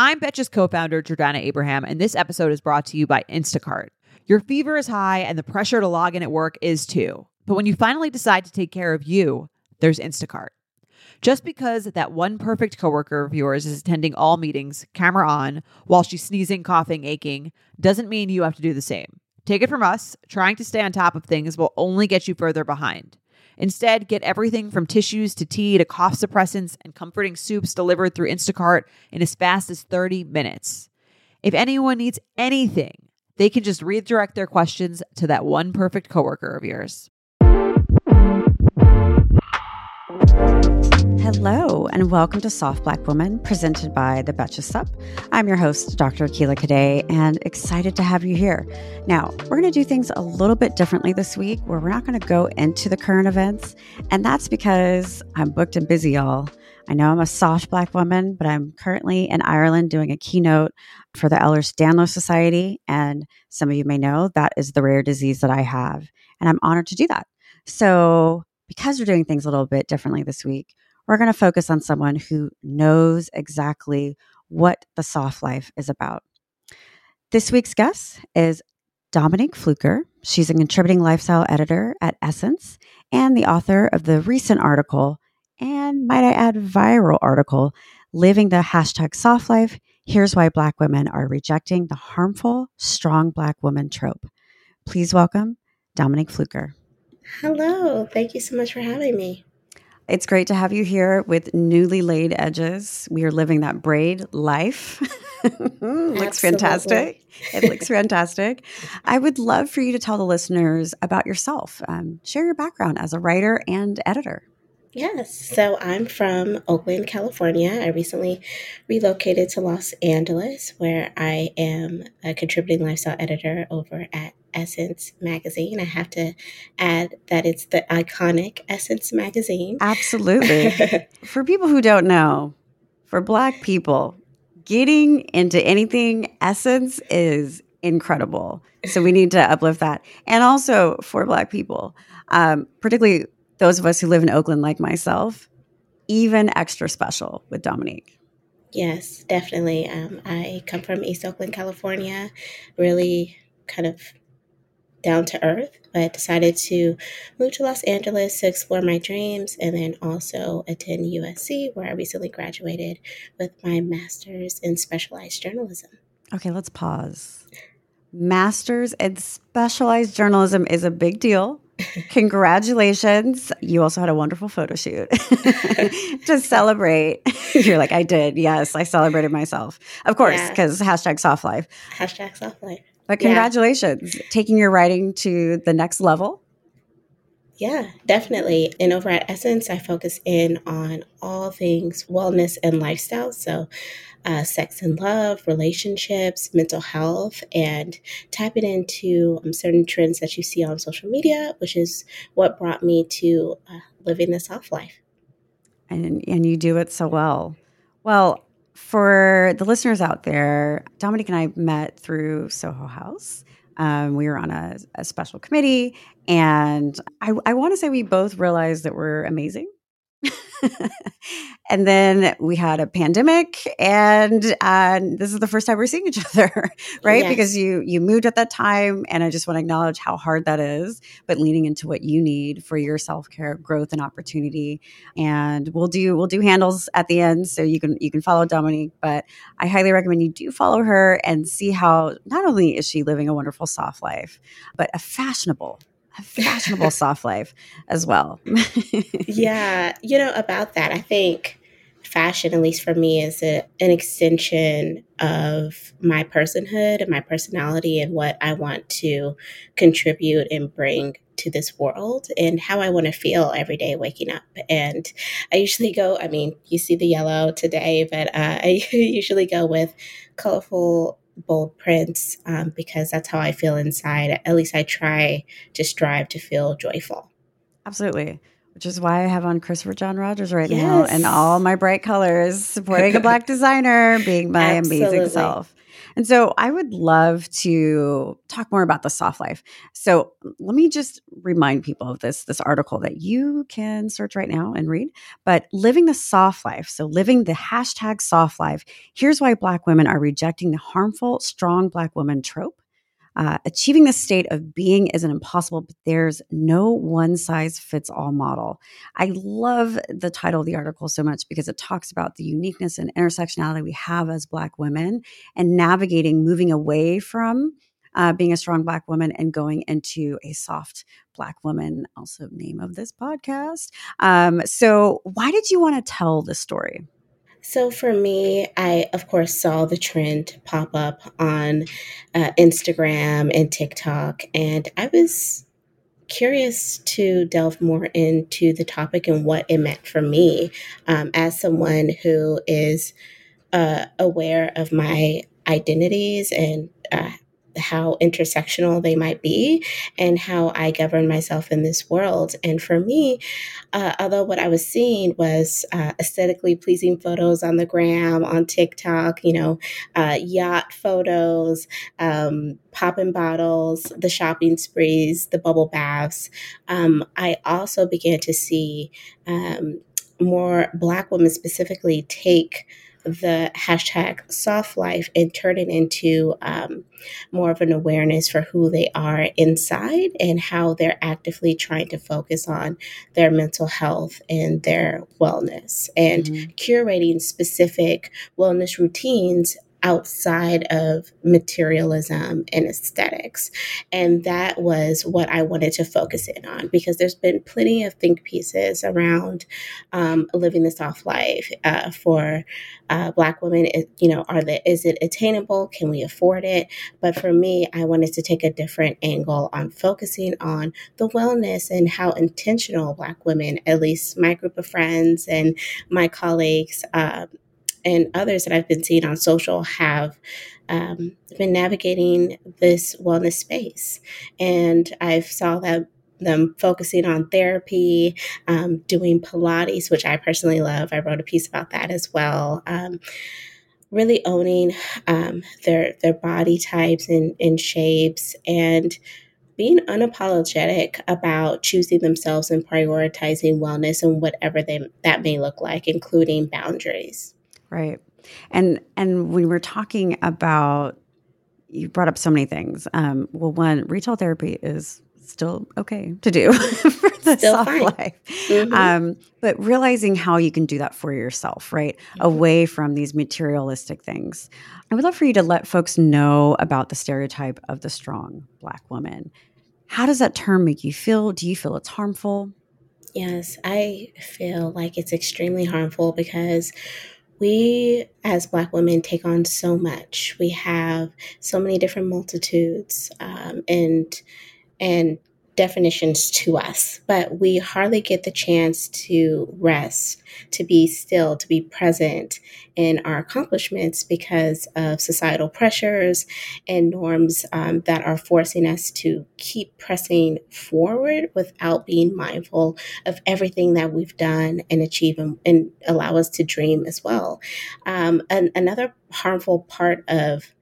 I'm Betches co founder Jordana Abraham, and this episode is brought to you by Instacart. Your fever is high, and the pressure to log in at work is too. But when you finally decide to take care of you, there's Instacart. Just because that one perfect coworker of yours is attending all meetings, camera on, while she's sneezing, coughing, aching, doesn't mean you have to do the same. Take it from us, trying to stay on top of things will only get you further behind. Instead, get everything from tissues to tea to cough suppressants and comforting soups delivered through Instacart in as fast as 30 minutes. If anyone needs anything, they can just redirect their questions to that one perfect coworker of yours. Hello, and welcome to Soft Black Woman, presented by the Betches Sup. I'm your host, Dr. Akilah Cadet, and excited to have you here. Now, we're going to do things a little bit differently this week, where we're not going to go into the current events, and that's because I'm booked and busy, y'all. I know I'm a soft black woman, but I'm currently in Ireland doing a keynote for the Ehlers-Danlos Society, and some of you may know that is the rare disease that I have, and I'm honored to do that. So, because we're doing things a little bit differently this week, we're going to focus on someone who knows exactly what the soft life is about. This week's guest is Dominique Fluker. She's a contributing lifestyle editor at Essence and the author of the recent article, and might I add, viral article, Living the Hashtag Soft Life. Here's why Black women are rejecting the harmful, strong Black woman trope. Please welcome Dominique Fluker. Hello. Thank you so much for having me. It's great to have you here with newly laid edges. We are living that braid life. looks fantastic. It looks fantastic. I would love for you to tell the listeners about yourself. Um, share your background as a writer and editor. Yes. So I'm from Oakland, California. I recently relocated to Los Angeles, where I am a contributing lifestyle editor over at Essence magazine. I have to add that it's the iconic Essence magazine. Absolutely. for people who don't know, for Black people, getting into anything Essence is incredible. So we need to uplift that. And also for Black people, um, particularly those of us who live in Oakland, like myself, even extra special with Dominique. Yes, definitely. Um, I come from East Oakland, California, really kind of down to earth, but decided to move to Los Angeles to explore my dreams and then also attend USC, where I recently graduated with my master's in specialized journalism. Okay, let's pause. Master's in specialized journalism is a big deal. Congratulations. You also had a wonderful photo shoot to celebrate. You're like, I did. Yes, I celebrated myself. Of course, because yeah. hashtag soft life. Hashtag soft life. But congratulations, yeah. taking your writing to the next level. Yeah, definitely. And over at Essence, I focus in on all things wellness and lifestyle. So, uh, sex and love, relationships, mental health, and tapping into um, certain trends that you see on social media, which is what brought me to uh, living the soft life. And, and you do it so well. Well, for the listeners out there, Dominique and I met through Soho House. Um, we were on a, a, special committee, and I, I want to say we both realized that we're amazing. and then we had a pandemic, and uh, this is the first time we're seeing each other, right? Yes. Because you you moved at that time, and I just want to acknowledge how hard that is. But leaning into what you need for your self care, growth, and opportunity, and we'll do we'll do handles at the end, so you can you can follow Dominique. But I highly recommend you do follow her and see how not only is she living a wonderful soft life, but a fashionable fashionable soft life as well. yeah, you know about that. I think fashion, at least for me, is a, an extension of my personhood and my personality and what I want to contribute and bring to this world and how I want to feel every day waking up. And I usually go, I mean, you see the yellow today, but uh, I usually go with colorful bold prints um, because that's how I feel inside. At least I try to strive to feel joyful. Absolutely. which is why I have on Christopher John Rogers right yes. now and all my bright colors, supporting a black designer, being my Absolutely. amazing self. And so I would love to talk more about the soft life. So let me just remind people of this this article that you can search right now and read. But living the soft life, so living the hashtag soft life, here's why black women are rejecting the harmful strong black woman trope uh, achieving this state of being isn't impossible, but there's no one size fits all model. I love the title of the article so much because it talks about the uniqueness and intersectionality we have as Black women and navigating moving away from uh, being a strong Black woman and going into a soft Black woman, also name of this podcast. Um, so, why did you want to tell this story? So for me, I of course saw the trend pop up on uh, Instagram and TikTok, and I was curious to delve more into the topic and what it meant for me um, as someone who is uh, aware of my identities and uh, how intersectional they might be and how I govern myself in this world. And for me, uh, although what I was seeing was uh, aesthetically pleasing photos on the gram, on TikTok, you know, uh, yacht photos, um, popping bottles, the shopping sprees, the bubble baths, um, I also began to see um, more Black women specifically take the hashtag soft life and turn it into um, more of an awareness for who they are inside and how they're actively trying to focus on their mental health and their wellness and mm-hmm. curating specific wellness routines outside of materialism and aesthetics. And that was what I wanted to focus in on because there's been plenty of think pieces around um, living the soft life uh, for uh, Black women. It, you know, are the is it attainable? Can we afford it? But for me, I wanted to take a different angle on focusing on the wellness and how intentional Black women, at least my group of friends and my colleagues, uh, and others that I've been seeing on social have um, been navigating this wellness space. And I've saw that them focusing on therapy, um, doing Pilates, which I personally love. I wrote a piece about that as well. Um, really owning um, their their body types and, and shapes and being unapologetic about choosing themselves and prioritizing wellness and whatever they, that may look like, including boundaries. Right. And and when we were talking about you brought up so many things. Um, well, one, retail therapy is still okay to do for the still soft fine. life. Mm-hmm. Um, but realizing how you can do that for yourself, right? Mm-hmm. Away from these materialistic things. I would love for you to let folks know about the stereotype of the strong black woman. How does that term make you feel? Do you feel it's harmful? Yes, I feel like it's extremely harmful because we as black women take on so much. We have so many different multitudes um, and and definitions to us, but we hardly get the chance to rest, to be still, to be present in our accomplishments because of societal pressures and norms um, that are forcing us to keep pressing forward without being mindful of everything that we've done and achieved and, and allow us to dream as well. Um, and another harmful part of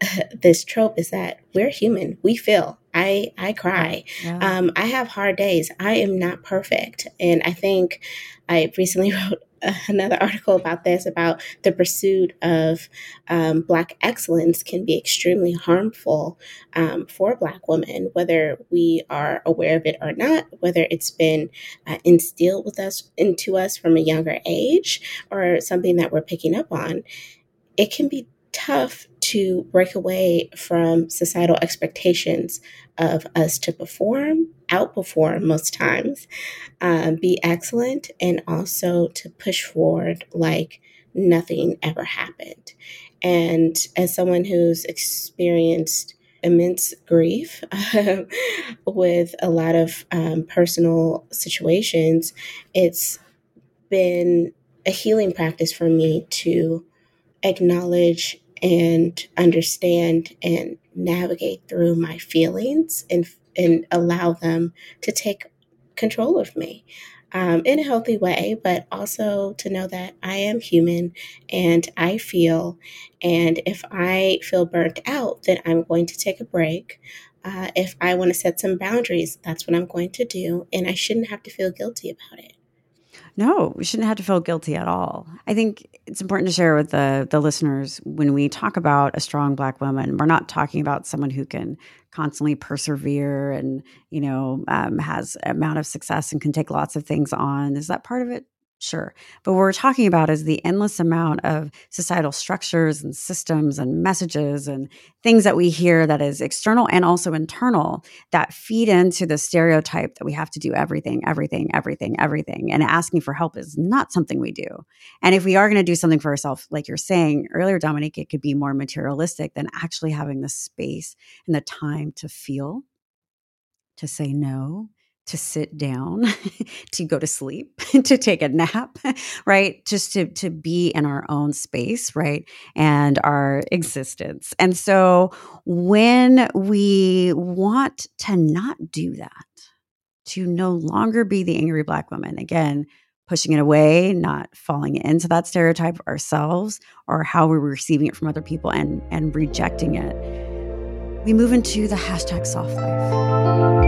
this trope is that we're human. We feel. I I cry. Yeah. Um, I have hard days. I am not perfect, and I think I recently wrote another article about this about the pursuit of um, black excellence can be extremely harmful um, for black women whether we are aware of it or not whether it's been uh, instilled with us into us from a younger age or something that we're picking up on it can be tough to break away from societal expectations of us to perform, outperform most times, uh, be excellent, and also to push forward like nothing ever happened. And as someone who's experienced immense grief with a lot of um, personal situations, it's been a healing practice for me to acknowledge and understand and navigate through my feelings and and allow them to take control of me. um, in a healthy way, but also to know that I am human and I feel. And if I feel burnt out, then I'm going to take a break. Uh, if I want to set some boundaries, that's what I'm going to do. And I shouldn't have to feel guilty about it. No, we shouldn't have to feel guilty at all. I think it's important to share with the the listeners when we talk about a strong black woman, we're not talking about someone who can constantly persevere and you know um, has amount of success and can take lots of things on. Is that part of it? Sure. But what we're talking about is the endless amount of societal structures and systems and messages and things that we hear that is external and also internal that feed into the stereotype that we have to do everything, everything, everything, everything. And asking for help is not something we do. And if we are going to do something for ourselves, like you're saying earlier, Dominique, it could be more materialistic than actually having the space and the time to feel, to say no, to sit down, to go to sleep, to take a nap, right? Just to to be in our own space, right? And our existence. And so when we want to not do that, to no longer be the angry black woman, again, pushing it away, not falling into that stereotype ourselves or how we're receiving it from other people and and rejecting it, we move into the hashtag soft life.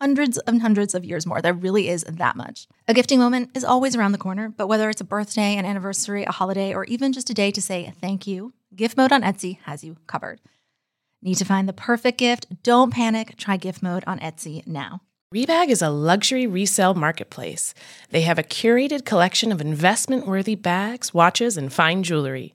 hundreds and hundreds of years more. There really is that much. A gifting moment is always around the corner, but whether it's a birthday, an anniversary, a holiday, or even just a day to say thank you, Gift Mode on Etsy has you covered. Need to find the perfect gift? Don't panic. Try Gift Mode on Etsy now. Rebag is a luxury resale marketplace. They have a curated collection of investment worthy bags, watches, and fine jewelry.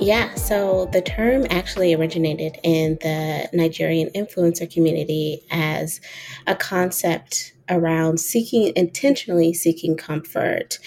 Yeah, so the term actually originated in the Nigerian influencer community as a concept around seeking, intentionally seeking comfort,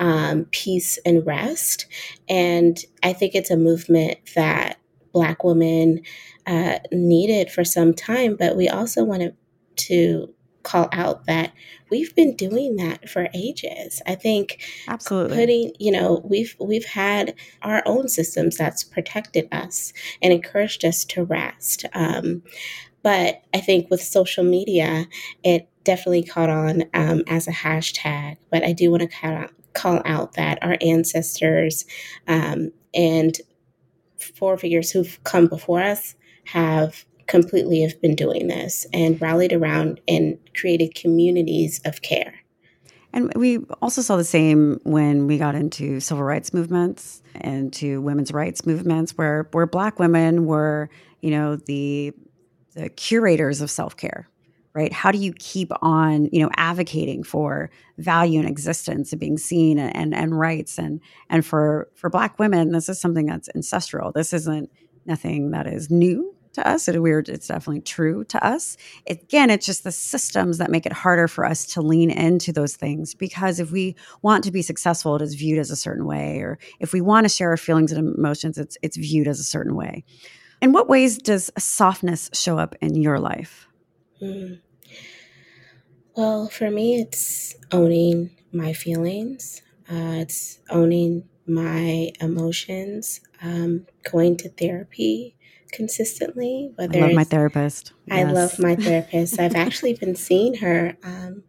um, peace, and rest. And I think it's a movement that Black women uh, needed for some time, but we also wanted to call out that we've been doing that for ages. I think absolutely putting, you know, we've we've had our own systems that's protected us and encouraged us to rest. Um, but I think with social media, it definitely caught on um, as a hashtag. But I do want to call out, call out that our ancestors um, and four figures who've come before us have completely have been doing this and rallied around and created communities of care. And we also saw the same when we got into civil rights movements and to women's rights movements where where black women were, you know, the the curators of self-care, right? How do you keep on, you know, advocating for value and existence and being seen and, and, and rights and and for for black women, this is something that's ancestral. This isn't nothing that is new to us. It weird. It's definitely true to us. It, again, it's just the systems that make it harder for us to lean into those things because if we want to be successful, it is viewed as a certain way, or if we want to share our feelings and emotions, it's it's viewed as a certain way. In what ways does softness show up in your life? Mm. Well, for me, it's owning my feelings. Uh, it's owning my emotions. Um, going to therapy consistently. Whether I love my therapist. I yes. love my therapist. I've actually been seeing her um,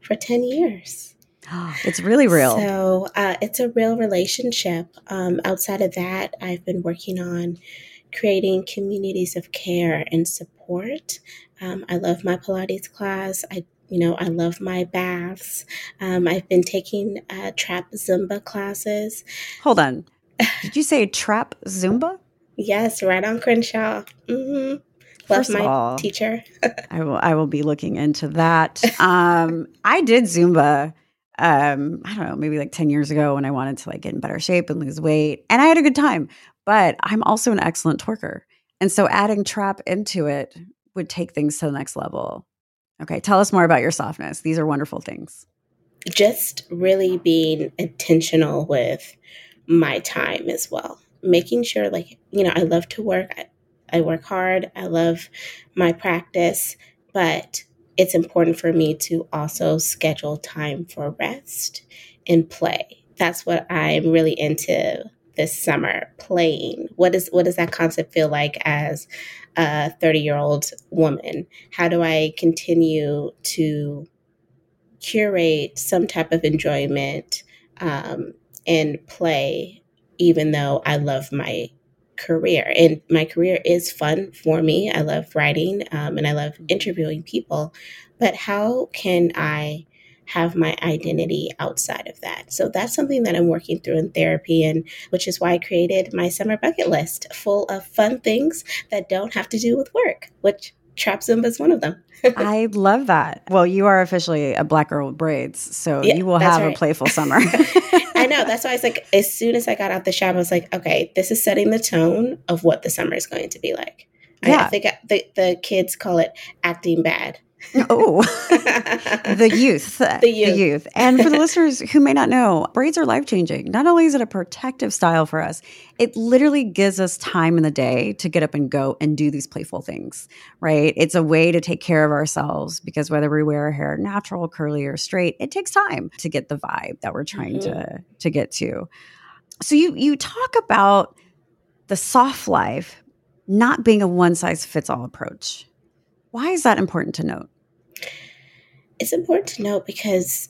for 10 years. It's really real. So uh, it's a real relationship. Um, outside of that, I've been working on creating communities of care and support. Um, I love my Pilates class. I you know, I love my baths. Um, I've been taking uh, trap Zumba classes. Hold on. Did you say trap Zumba? Yes, right on Crenshaw. Mm-hmm. Love my all, teacher. I will. I will be looking into that. Um, I did Zumba. Um, I don't know, maybe like ten years ago when I wanted to like get in better shape and lose weight, and I had a good time. But I'm also an excellent twerker, and so adding trap into it would take things to the next level. Okay, tell us more about your softness. These are wonderful things. Just really being intentional with my time as well. Making sure, like, you know, I love to work. I, I work hard. I love my practice, but it's important for me to also schedule time for rest and play. That's what I'm really into this summer playing what is what does that concept feel like as a 30 year old woman how do i continue to curate some type of enjoyment um, and play even though i love my career and my career is fun for me i love writing um, and i love interviewing people but how can i have my identity outside of that. So that's something that I'm working through in therapy, and which is why I created my summer bucket list full of fun things that don't have to do with work, which Trap Zumba is one of them. I love that. Well, you are officially a black girl with braids, so yeah, you will have right. a playful summer. I know. That's why I was like, as soon as I got out the shop, I was like, okay, this is setting the tone of what the summer is going to be like. Yeah. I, I think the, the kids call it acting bad oh, the youth, the youth, the youth. And for the listeners who may not know, braids are life changing. Not only is it a protective style for us, it literally gives us time in the day to get up and go and do these playful things, right? It's a way to take care of ourselves because whether we wear our hair natural, curly, or straight, it takes time to get the vibe that we're trying mm-hmm. to to get to. So you you talk about the soft life not being a one size fits all approach. Why is that important to note? It's important to note because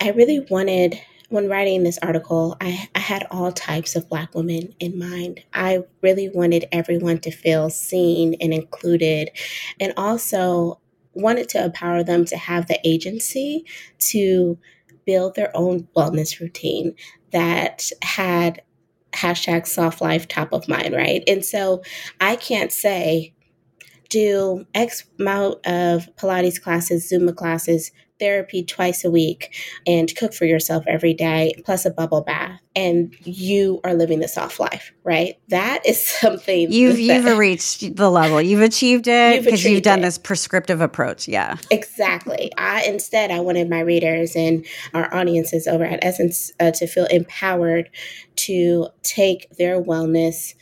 I really wanted, when writing this article, I, I had all types of Black women in mind. I really wanted everyone to feel seen and included, and also wanted to empower them to have the agency to build their own wellness routine that had hashtag soft life top of mind, right? And so I can't say, do X amount of Pilates classes, Zumba classes, therapy twice a week, and cook for yourself every day, plus a bubble bath, and you are living the soft life, right? That is something you've that, you've reached the level. You've achieved it because you've, you've done it. this prescriptive approach. Yeah, exactly. I instead I wanted my readers and our audiences over at Essence uh, to feel empowered to take their wellness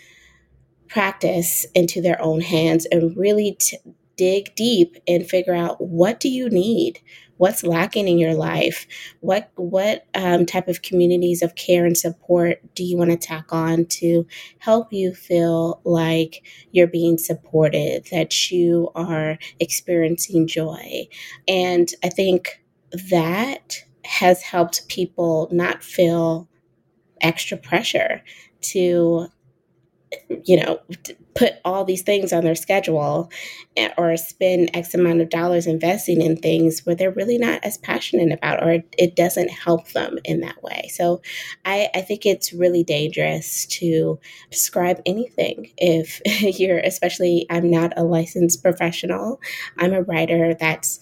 practice into their own hands and really t- dig deep and figure out what do you need? What's lacking in your life? What what um, type of communities of care and support do you want to tack on to help you feel like you're being supported that you are experiencing joy? And i think that has helped people not feel extra pressure to you know, put all these things on their schedule eh, or spend X amount of dollars investing in things where they're really not as passionate about or it doesn't help them in that way. So I, I think it's really dangerous to prescribe anything if you're, especially, I'm not a licensed professional, I'm a writer that's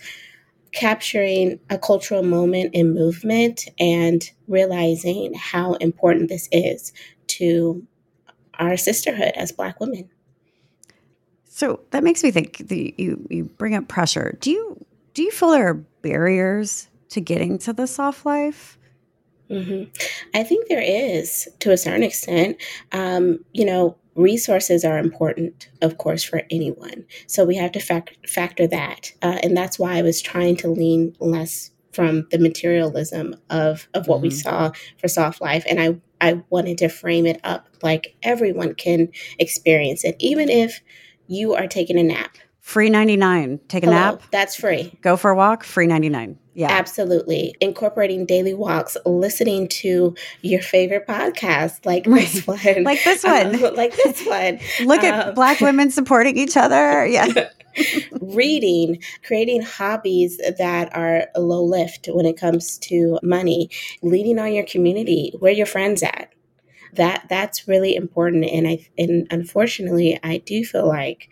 capturing a cultural moment and movement and realizing how important this is to our sisterhood as Black women. So that makes me think. The, you you bring up pressure. Do you do you feel there are barriers to getting to the soft life? Mm-hmm. I think there is to a certain extent. Um, you know, resources are important, of course, for anyone. So we have to fac- factor that, uh, and that's why I was trying to lean less from the materialism of of what mm-hmm. we saw for soft life and i I wanted to frame it up like everyone can experience it, even if you are taking a nap. Free 99. Take a Hello, nap, That's free. go for a walk, free 99. Yeah. Absolutely. Incorporating daily walks, listening to your favorite podcast like this one. Like this one. Um, like this one. Look at Um, black women supporting each other. Yeah. Reading, creating hobbies that are low lift when it comes to money, leading on your community, where your friends at. That that's really important. And I and unfortunately I do feel like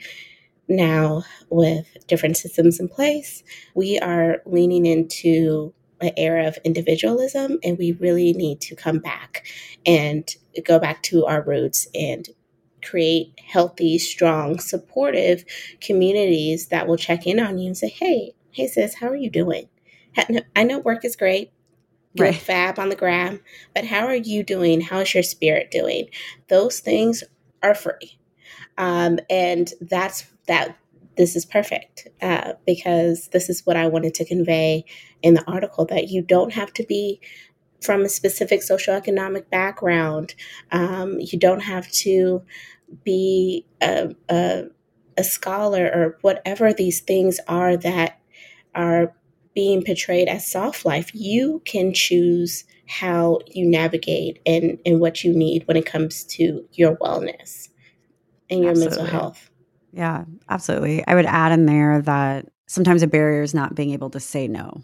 now with different systems in place, we are leaning into an era of individualism and we really need to come back and go back to our roots and create healthy, strong, supportive communities that will check in on you and say, "Hey, hey sis, how are you doing? I know work is great. You're Right. fab on the gram, but how are you doing? How's your spirit doing? Those things are free, um, and that's that. This is perfect uh, because this is what I wanted to convey in the article that you don't have to be from a specific socioeconomic background. Um, you don't have to be a, a, a scholar or whatever these things are that are being portrayed as soft life. You can choose how you navigate and, and what you need when it comes to your wellness and your mental health. Yeah, absolutely. I would add in there that sometimes a barrier is not being able to say no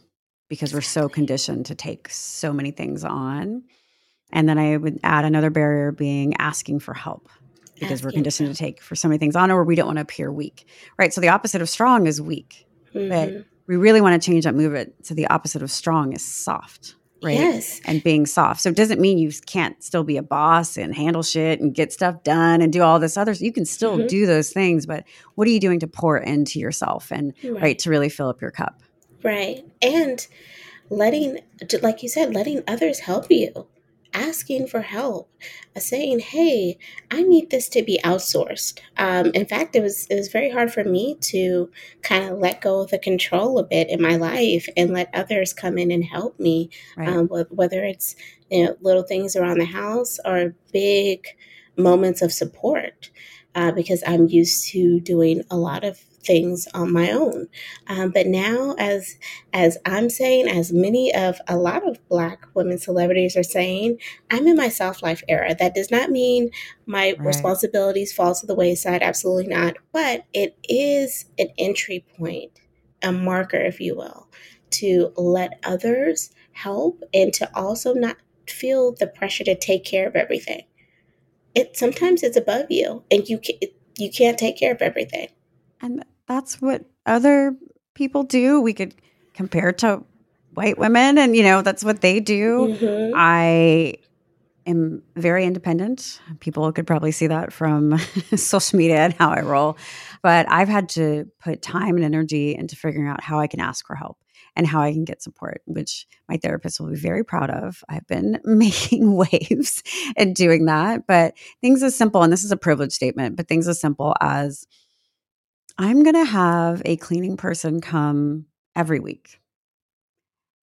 because we're so conditioned to take so many things on. And then I would add another barrier being asking for help because we're conditioned to take for so many things on or we don't want to appear weak. Right. So the opposite of strong is weak. Mhm. We really want to change that move it. So the opposite of strong is soft. Right. Yes. and being soft. So it doesn't mean you can't still be a boss and handle shit and get stuff done and do all this other. You can still Mhm. do those things, but what are you doing to pour into yourself and right, to really fill up your cup? Right. And letting, like you said, letting others help you, asking for help, uh, saying, "Hey, I need this to be outsourced." Um, in fact, it was it was very hard for me to kind of let go of the control a bit in my life and let others come in and help me. Right. Um, wh- whether it's you know little things around the house or big moments of support, uh, because I'm used to doing a lot of things on my own. Um, but now, as as I'm saying, as many of a lot of Black women celebrities are saying, I'm in my soft life era. That does not mean my Right. responsibilities fall to the wayside. Absolutely not. But it is an entry point, a marker, if you will, to let others help and to also not feel the pressure to take care of everything. It sometimes it's above you, and you can, you can't take care of everything. and that's what other people do. We could compare to white women, and you know, that's what they do. Mhm. I am very independent. People could probably see that from social media and how I roll. But I've had to put time and energy into figuring out how I can ask for help and how I can get support, which my therapist will be very proud of. I've been making waves and doing that. But things as simple, and this is a privilege statement, but things as simple as I'm going to have a cleaning person come every week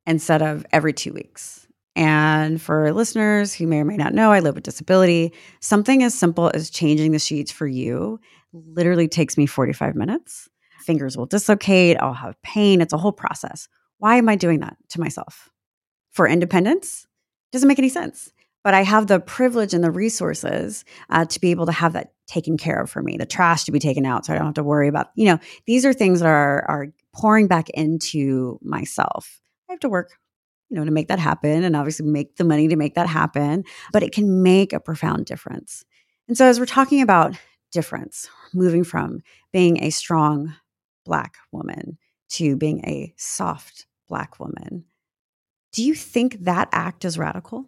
instead of every two weeks. And for listeners who may or may not know, I live with disability. Something as simple as changing the sheets for you literally takes me 45 minutes. Fingers will dislocate, I'll have pain. It's a whole process. Why am I doing that to myself? For independence? Doesn't make any sense. But I have the privilege and the resources uh, to be able to have that taken care of for me, the trash to be taken out so I don't have to worry about, you know, these are things that are, are pouring back into myself. I have to work you know, to make that happen and obviously make the money to make that happen, but it can make a profound difference. And so, as we're talking about difference, moving from being a strong Black woman to being a soft Black woman, do you think that act is radical?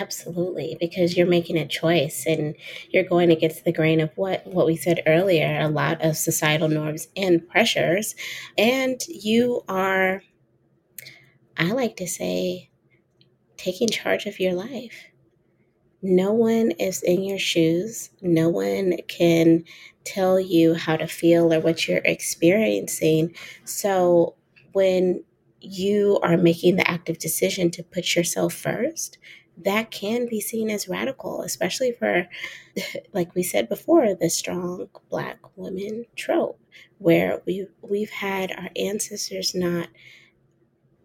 Absolutely, because you're making a choice and you're going against the grain of what what we said earlier, a lot of societal norms and pressures, and you are I like to say taking charge of your life. No one is in your shoes. No one can tell you how to feel or what you're experiencing. So when you are making the active decision to put yourself first, that can be seen as radical, especially for, like we said before, the strong black woman trope, where we we've had our ancestors not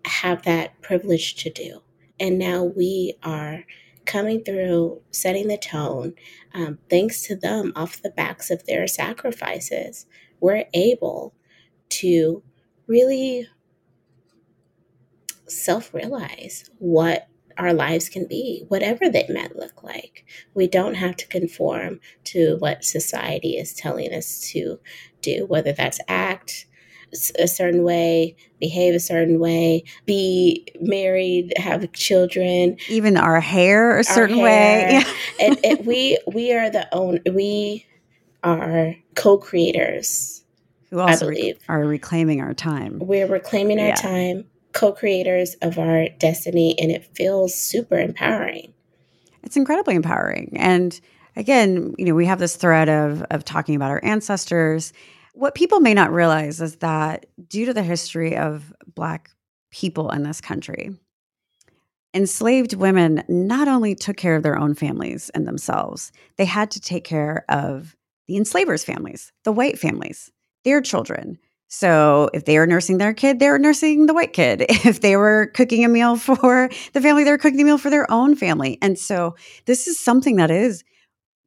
have that privilege to do, and now we are coming through, setting the tone. Um, thanks to them, off the backs of their sacrifices, we're able to really self realize what our lives can be, whatever they might look like. We don't have to conform to what society is telling us to do, whether that's act a certain way, behave a certain way, be married, have children, even our hair a certain hair. way. and, and we we are the own we are co-creators. Who also re- are reclaiming our time. We're reclaiming our time co creators of our destiny, and it feels super empowering. It's incredibly empowering. And again, you know, we have this thread of, of talking about our ancestors. What people may not realize is that due to the history of Black people in this country, enslaved women not only took care of their own families and themselves, they had to take care of the enslavers' families, the white families, their children, so if they were nursing their kid, they were nursing the white kid. If they were cooking a meal for the family, they were cooking a meal for their own family. And so this is something that is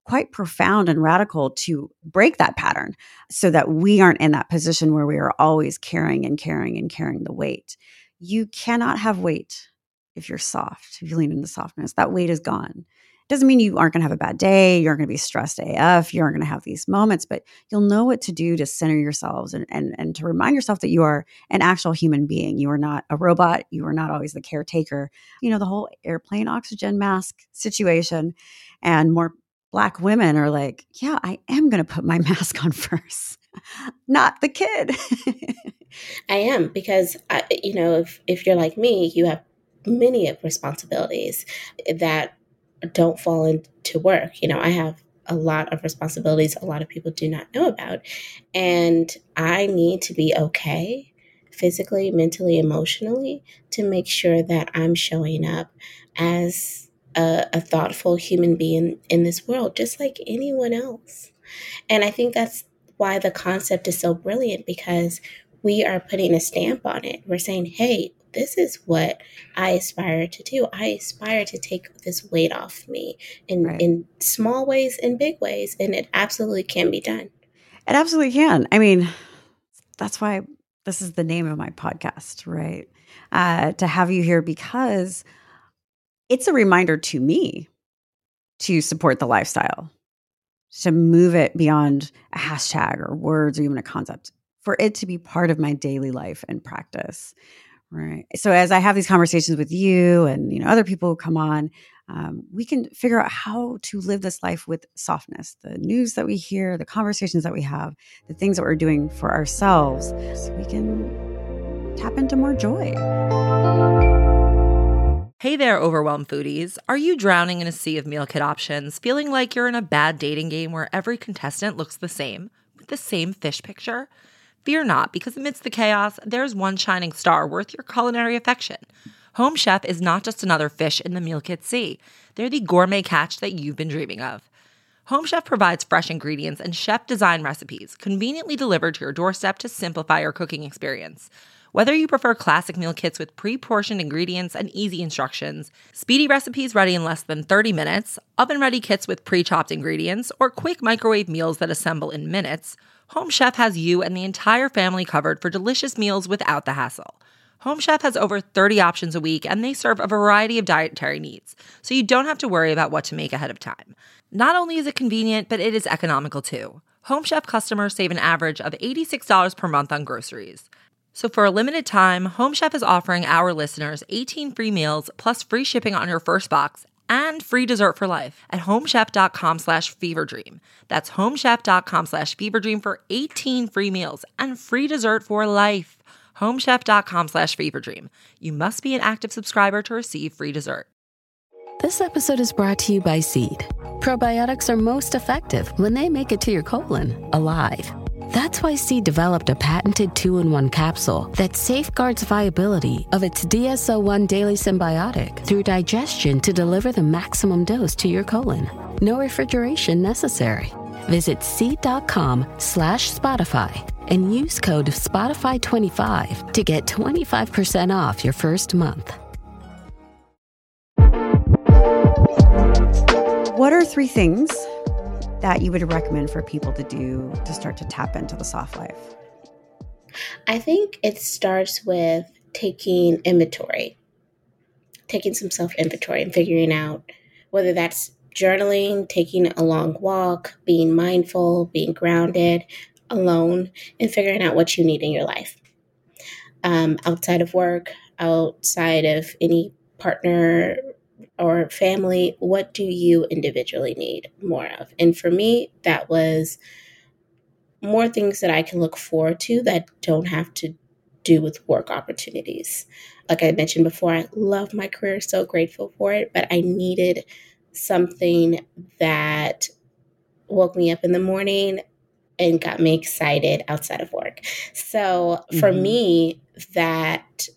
quite profound and radical to break that pattern so that we aren't in that position where we are always carrying and carrying and carrying the weight. You cannot have weight if you're soft, if you lean into softness. That weight is gone doesn't mean you aren't going to have a bad day. You're going to be stressed AF. You aren't going to have these moments, but you'll know what to do to center yourselves and, and, and to remind yourself that you are an actual human being. You are not a robot. You are not always the caretaker. You know, the whole airplane oxygen mask situation and more black women are like, yeah, I am going to put my mask on first, not the kid. I am because, I, you know, if, if you're like me, you have many responsibilities that don't fall into work. You know, I have a lot of responsibilities a lot of people do not know about. And I need to be okay physically, mentally, emotionally to make sure that I'm showing up as a, a, thoughtful human being in this world, just like anyone else. And I think that's why the concept is so brilliant because we are putting a stamp on it. We're saying, hey, this is what I aspire to do. I aspire to take this weight off me in right. in small ways and big ways, and it absolutely can be done. It absolutely can. I mean, that's why this is the name of my podcast, right? Uh, to have you here because it's a reminder to me to support the lifestyle, to move it beyond a hashtag or words or even a concept, for it to be part of my daily life and practice. Right. So as I have these conversations with you and you know other people who come on, um, we can figure out how to live this life with softness. The news that we hear, the conversations that we have, the things that we're doing for ourselves, so we can tap into more joy. Hey there, overwhelmed foodies. Are you drowning in a sea of meal kit options, feeling like you're in a bad dating game where every contestant looks the same, with the same fish picture? Fear not, because amidst the chaos, there's one shining star worth your culinary affection. Home Chef is not just another fish in the meal kit sea, they're the gourmet catch that you've been dreaming of. Home Chef provides fresh ingredients and chef design recipes conveniently delivered to your doorstep to simplify your cooking experience. Whether you prefer classic meal kits with pre portioned ingredients and easy instructions, speedy recipes ready in less than 30 minutes, oven ready kits with pre chopped ingredients, or quick microwave meals that assemble in minutes, Home Chef has you and the entire family covered for delicious meals without the hassle. Home Chef has over 30 options a week and they serve a variety of dietary needs, so you don't have to worry about what to make ahead of time. Not only is it convenient, but it is economical too. Home Chef customers save an average of $86 per month on groceries. So for a limited time, Home Chef is offering our listeners 18 free meals plus free shipping on your first box and free dessert for life at homechef.com slash feverdream. That's homechef.com slash feverdream for 18 free meals and free dessert for life. homechef.com slash feverdream. You must be an active subscriber to receive free dessert. This episode is brought to you by Seed. Probiotics are most effective when they make it to your colon alive. That's why Seed developed a patented two in one capsule that safeguards viability of its DS-01 daily Synbiotic through digestion to deliver the maximum dose to your colon. No refrigeration necessary. Visit seed.com slash Spotify and use code Spotify25 to get 25% off your first month. What are three things that you would recommend for people to do to start to tap into the soft life? I think it starts with taking inventory, taking some self inventory and figuring out whether that's journaling, taking a long walk, being mindful, being grounded, alone, and figuring out what you need in your life. Um, outside of work, outside of any partner or family, what do you individually need more of? And for me, that was more things that I can look forward to that don't have to do with work opportunities. Like I mentioned before, I love my career, so grateful for it, but I needed something that woke me up in the morning and got me excited outside of work. So for mm-hmm. me, that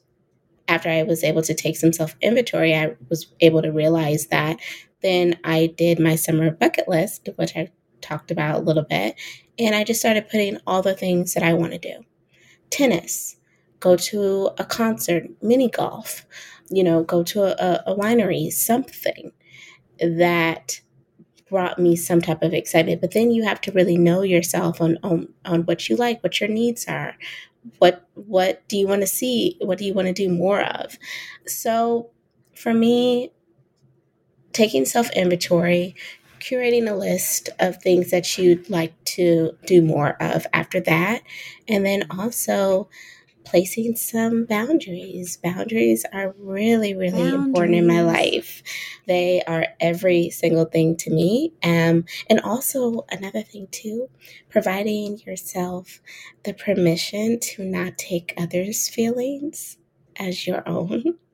after I was able to take some self inventory, I was able to realize that. Then I did my summer bucket list, which I talked about a little bit, and I just started putting all the things that I want to do tennis, go to a concert, mini golf, you know, go to a, a winery, something that brought me some type of excitement. But then you have to really know yourself on, on, on what you like, what your needs are, what what do you want to see? What do you want to do more of? So for me taking self inventory curating a list of things that you'd like to do more of after that and then also placing some boundaries. Boundaries are really, really boundaries. important in my life. They are every single thing to me. Um, and also, another thing, too, providing yourself the permission to not take others' feelings as your own.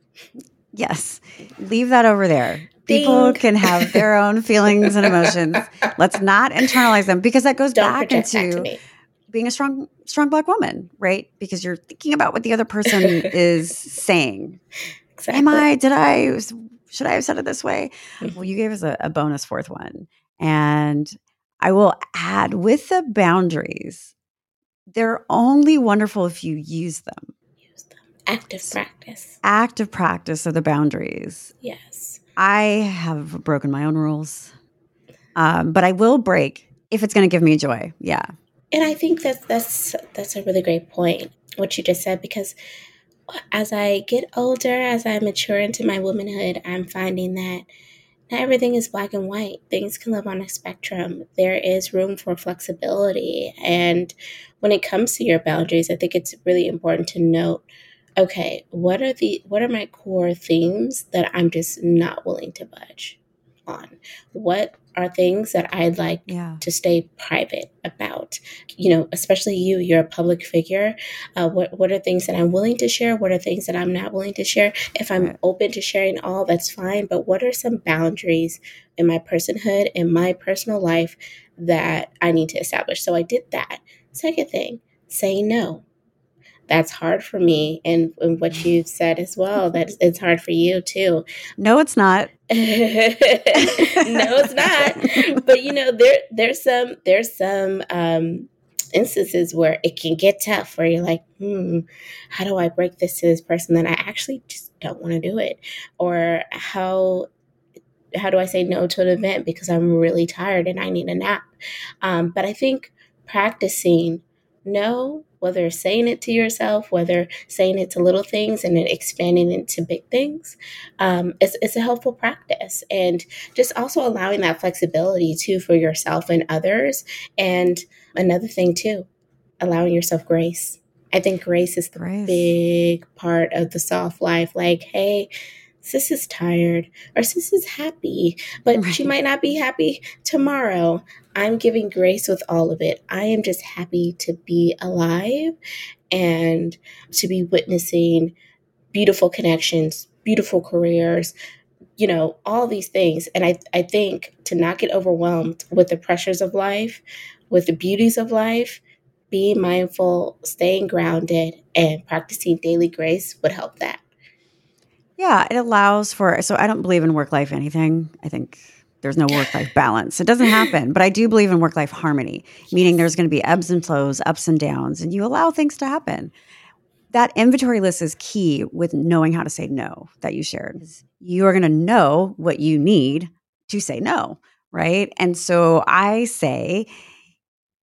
Yes, leave that over there. People can have their own feelings and emotions. Let's not internalize them because that goes Don't back into being a strong strong black woman, right? Because you're thinking about what the other person is saying. Exactly. Am I? Did I? Should I have said it this way? Mm-hmm. Well, you gave us a, a bonus fourth one, and I will add with the boundaries. They're only wonderful if you use them. Use them. Active practice. Active practice of the boundaries. Yes. I have broken my own rules, um, but I will break if it's going to give me joy. Yeah. And I think that that's that's a really great point what you just said because as I get older, as I mature into my womanhood, I'm finding that not everything is black and white. Things can live on a spectrum. There is room for flexibility. And when it comes to your boundaries, I think it's really important to note okay, what are the what are my core themes that I'm just not willing to budge on? What are things that I'd like yeah. to stay private about. You know, especially you, you're a public figure. Uh, what, what are things that I'm willing to share? What are things that I'm not willing to share? If I'm right. open to sharing all, that's fine. But what are some boundaries in my personhood, in my personal life that I need to establish? So I did that. Second thing, say no that's hard for me and, and what you've said as well that it's hard for you too. No it's not. No it's not. But you know there there's some there's some um instances where it can get tough where you're like hmm how do i break this to this person that i actually just don't want to do it? Or how how do i say no to an event because i'm really tired and i need a nap? Um, but i think practicing no whether saying it to yourself, whether saying it to little things and then expanding into big things, um, it's, it's a helpful practice. And just also allowing that flexibility too for yourself and others. And another thing too, allowing yourself grace. I think grace is the grace. big part of the soft life. Like, hey, sis is tired or sis is happy, but right. she might not be happy tomorrow. I'm giving grace with all of it. I am just happy to be alive and to be witnessing beautiful connections, beautiful careers, you know, all these things. And I, I think to not get overwhelmed with the pressures of life, with the beauties of life, being mindful, staying grounded, and practicing daily grace would help that. Yeah, it allows for. So I don't believe in work life anything. I think there's no work life balance. It doesn't happen. But I do believe in work life harmony, meaning there's going to be ebbs and flows, ups and downs, and you allow things to happen. That inventory list is key with knowing how to say no that you shared. You are going to know what you need to say no, right? And so I say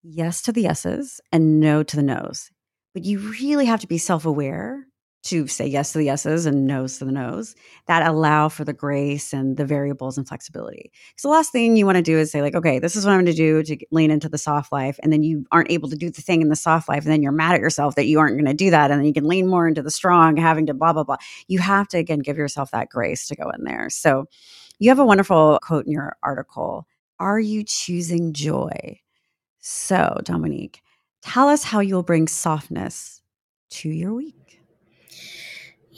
yes to the yeses and no to the nos. But you really have to be self aware to say yes to the yeses and no's to the no's that allow for the grace and the variables and flexibility. So the last thing you want to do is say like, okay, this is what I'm going to do to lean into the soft life, and then you aren't able to do the thing in the soft life, and then you're mad at yourself that you aren't going to do that, and then you can lean more into the strong, having to blah blah blah. You have to again give yourself that grace to go in there. So you have a wonderful quote in your article. Are you choosing joy? So Dominique, tell us how you'll bring softness to your week.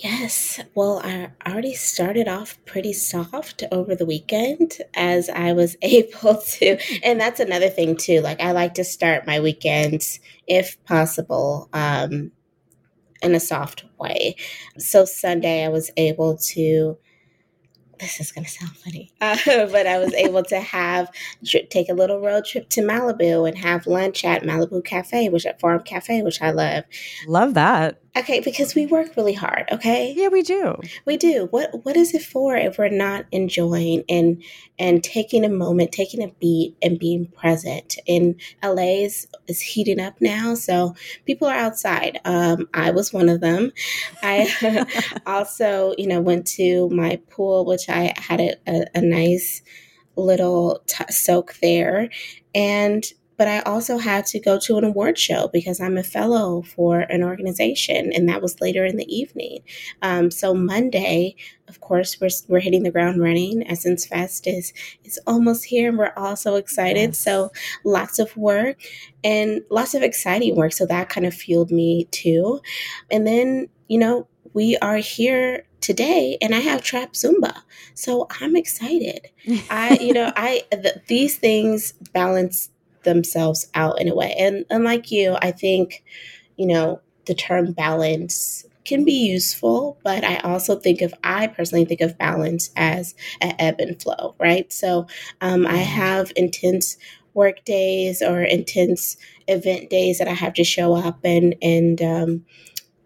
Yes. Well, I already started off pretty soft over the weekend as I was able to. And that's another thing, too. Like, I like to start my weekends, if possible, um, in a soft way. So, Sunday, I was able to this is going to sound funny, uh, but I was able to have take a little road trip to Malibu and have lunch at Malibu Cafe, which at Farm Cafe, which I love. Love that. Okay, because we work really hard, okay? Yeah, we do. We do. What what is it for if we're not enjoying and and taking a moment, taking a beat and being present? And LA is, is heating up now, so people are outside. Um, I was one of them. I also, you know, went to my pool, which I had a, a, a nice little t- soak there. And but I also had to go to an award show because I'm a fellow for an organization, and that was later in the evening. Um, so Monday, of course, we're we're hitting the ground running. Essence Fest is is almost here, and we're all so excited. Yes. So lots of work and lots of exciting work. So that kind of fueled me too. And then you know we are here today and I have trap Zumba. So I'm excited. I, you know, I, th- these things balance themselves out in a way. And unlike you, I think, you know, the term balance can be useful, but I also think of, I personally think of balance as an ebb and flow, right? So um, I mm-hmm. have intense work days or intense event days that I have to show up and, and, um,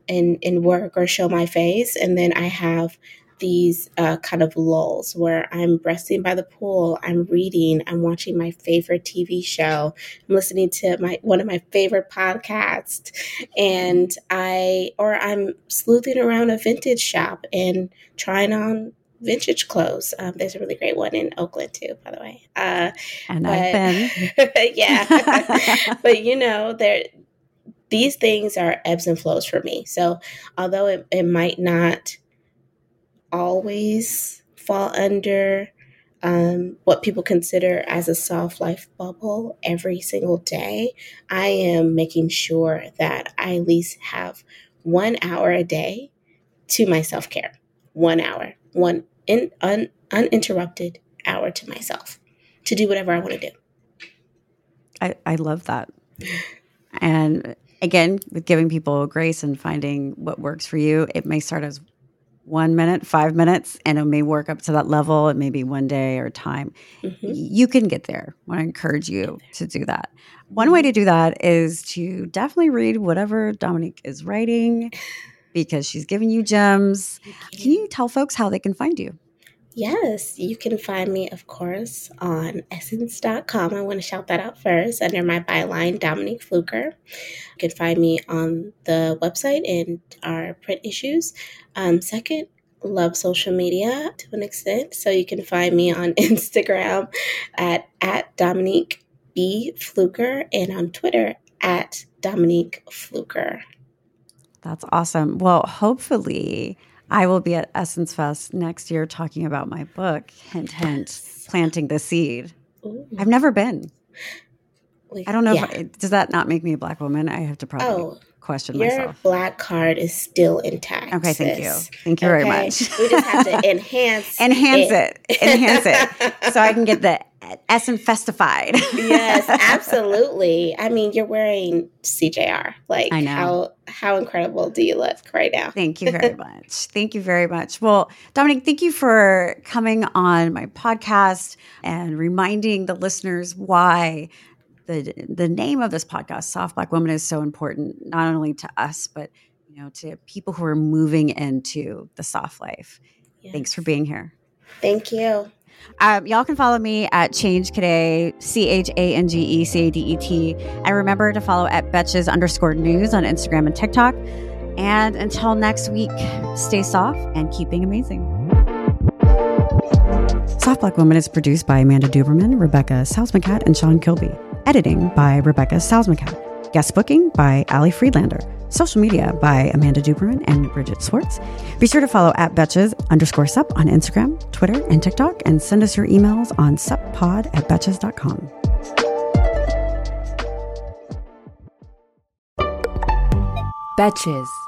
and, and work or show my face. And then I have these uh, kind of lulls where I'm resting by the pool, I'm reading, I'm watching my favorite TV show, I'm listening to my one of my favorite podcasts, and I or I'm sleuthing around a vintage shop and trying on vintage clothes. Um, there's a really great one in Oakland too, by the way. Uh, and but, I've been, yeah. but you know, there these things are ebbs and flows for me. So although it, it might not always fall under um, what people consider as a soft life bubble every single day. I am making sure that I at least have one hour a day to my self care. One hour, one in, un, uninterrupted hour to myself to do whatever I want to do. I, I love that. And again, with giving people grace and finding what works for you, it may start as one minute, five minutes, and it may work up to that level. It may be one day or time. Mm-hmm. You can get there. I want to encourage you to do that. One way to do that is to definitely read whatever Dominique is writing because she's giving you gems. Can you tell folks how they can find you? Yes, you can find me, of course, on essence.com. I want to shout that out first under my byline, Dominique Fluker. You can find me on the website and our print issues. Um, second, love social media to an extent. So you can find me on Instagram at, at Dominique B. Fluker and on Twitter at Dominique Fluker. That's awesome. Well, hopefully, I will be at Essence Fest next year talking about my book, hint, hint, planting the seed. Ooh. I've never been. I don't know yeah. if I, does that not make me a black woman. I have to probably oh, question your myself. Your black card is still intact. Okay, thank you, thank you okay? very much. we just have to enhance enhance it, it. enhance it, so I can get the Essen festified. yes, absolutely. I mean, you're wearing CJR. Like, I know. how how incredible do you look right now? Thank you very much. Thank you very much. Well, Dominique, thank you for coming on my podcast and reminding the listeners why the the name of this podcast, Soft Black Woman, is so important, not only to us, but you know, to people who are moving into the soft life. Thanks for being here. Thank you. Um, y'all can follow me at Change Cadet, C H A N G E C A D E T. And remember to follow at Betches underscore news on Instagram and TikTok. And until next week, stay soft and keep being amazing. Soft Black Woman is produced by Amanda Duberman, Rebecca Salzmancat, and Sean Kilby. Editing by Rebecca Salzmancat. Guest booking by Ali Friedlander. Social media by Amanda Duberman and Bridget Swartz. Be sure to follow at Betches underscore sup on Instagram, Twitter, and TikTok, and send us your emails on suppod at betches.com. Betches.